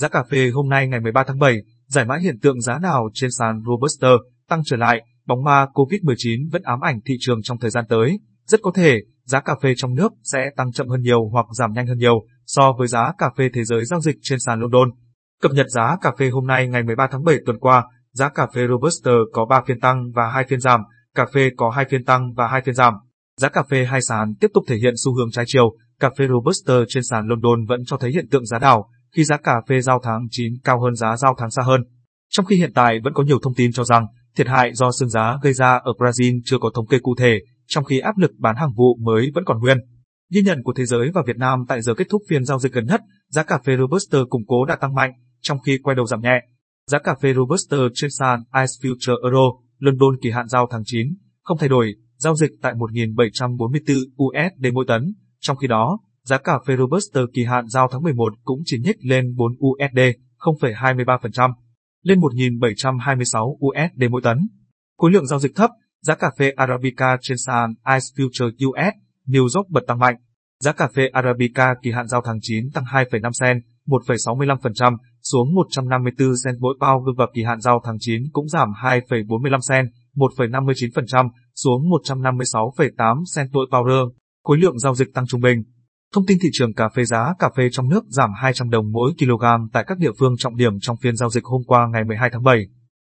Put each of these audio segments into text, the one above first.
Giá cà phê hôm nay ngày 13 tháng 7, giải mã hiện tượng giá nào trên sàn Robusta tăng trở lại, bóng ma COVID-19 vẫn ám ảnh thị trường trong thời gian tới. Rất có thể, giá cà phê trong nước sẽ tăng chậm hơn nhiều hoặc giảm nhanh hơn nhiều so với giá cà phê thế giới giao dịch trên sàn London. Cập nhật giá cà phê hôm nay ngày 13 tháng 7 tuần qua, giá cà phê Robusta có 3 phiên tăng và 2 phiên giảm, cà phê có 2 phiên tăng và 2 phiên giảm. Giá cà phê hai sàn tiếp tục thể hiện xu hướng trái chiều, cà phê Robusta trên sàn London vẫn cho thấy hiện tượng giá đảo, khi giá cà phê giao tháng 9 cao hơn giá giao tháng xa hơn. Trong khi hiện tại vẫn có nhiều thông tin cho rằng thiệt hại do sương giá gây ra ở Brazil chưa có thống kê cụ thể, trong khi áp lực bán hàng vụ mới vẫn còn nguyên. Ghi nhận của thế giới và Việt Nam tại giờ kết thúc phiên giao dịch gần nhất, giá cà phê Robusta củng cố đã tăng mạnh, trong khi quay đầu giảm nhẹ. Giá cà phê Robusta trên sàn Ice Future Euro, London kỳ hạn giao tháng 9, không thay đổi, giao dịch tại 1.744 USD mỗi tấn. Trong khi đó, giá cà phê Robusta kỳ hạn giao tháng 11 cũng chỉ nhích lên 4 USD, 0,23%, lên 1.726 USD mỗi tấn. Khối lượng giao dịch thấp, giá cà phê Arabica trên sàn Ice Future US, New York bật tăng mạnh. Giá cà phê Arabica kỳ hạn giao tháng 9 tăng 2,5 cent, 1,65% xuống 154 cent mỗi bao và kỳ hạn giao tháng 9 cũng giảm 2,45 cent, 1,59% xuống 156,8 cent mỗi bao rơ. Khối lượng giao dịch tăng trung bình. Thông tin thị trường cà phê giá cà phê trong nước giảm 200 đồng mỗi kg tại các địa phương trọng điểm trong phiên giao dịch hôm qua ngày 12 tháng 7.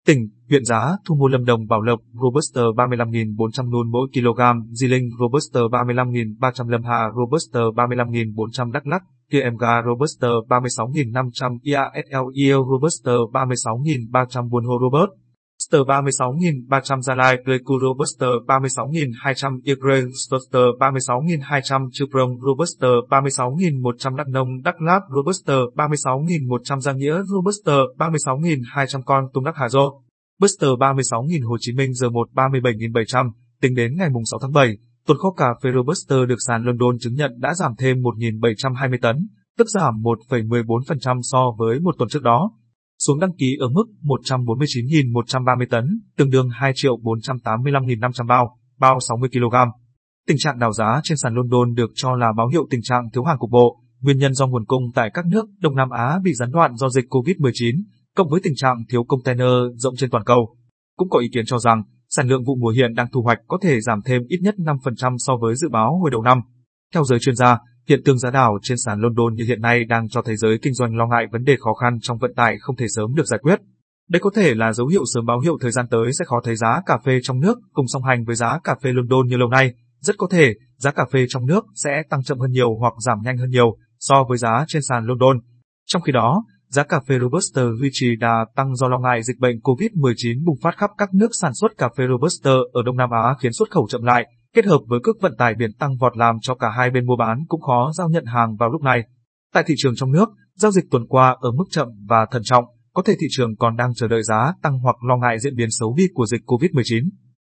Tỉnh, huyện giá, thu mua Lâm Đồng Bảo Lộc, Robuster 35.400 nôn mỗi kg, Di Linh, Robuster 35.300 Lâm Hà, Robuster 35.400 Đắk Lắc, KMG Robuster 36.500 IASL EL Robusta 36.300 Buôn Hồ Robert. Buster 36.300 Gia Lai, Glecuro Buster 36.200 Igre, Stoster 36.200 Chuprong Robuster 36.100 Đắk Nông, Đắk Lát, Robuster 36.100 Gia Nghĩa Robuster 36.200 Con Tung Đắk Hà Dô. Buster 36.000 Hồ Chí Minh giờ 1 37.700, tính đến ngày 6 tháng 7, tuần kho cà phê Robuster được sàn London chứng nhận đã giảm thêm 1.720 tấn, tức giảm 1,14% so với một tuần trước đó xuống đăng ký ở mức 149.130 tấn, tương đương 2.485.500 bao, bao 60 kg. Tình trạng đào giá trên sàn London được cho là báo hiệu tình trạng thiếu hàng cục bộ, nguyên nhân do nguồn cung tại các nước Đông Nam Á bị gián đoạn do dịch COVID-19, cộng với tình trạng thiếu container rộng trên toàn cầu. Cũng có ý kiến cho rằng, sản lượng vụ mùa hiện đang thu hoạch có thể giảm thêm ít nhất 5% so với dự báo hồi đầu năm. Theo giới chuyên gia, Hiện tượng giá đảo trên sàn London như hiện nay đang cho thế giới kinh doanh lo ngại vấn đề khó khăn trong vận tải không thể sớm được giải quyết. Đây có thể là dấu hiệu sớm báo hiệu thời gian tới sẽ khó thấy giá cà phê trong nước cùng song hành với giá cà phê London như lâu nay. Rất có thể, giá cà phê trong nước sẽ tăng chậm hơn nhiều hoặc giảm nhanh hơn nhiều so với giá trên sàn London. Trong khi đó, giá cà phê Robusta duy trì đà tăng do lo ngại dịch bệnh COVID-19 bùng phát khắp các nước sản xuất cà phê Robusta ở Đông Nam Á khiến xuất khẩu chậm lại, kết hợp với cước vận tải biển tăng vọt làm cho cả hai bên mua bán cũng khó giao nhận hàng vào lúc này. Tại thị trường trong nước, giao dịch tuần qua ở mức chậm và thận trọng, có thể thị trường còn đang chờ đợi giá tăng hoặc lo ngại diễn biến xấu đi của dịch COVID-19.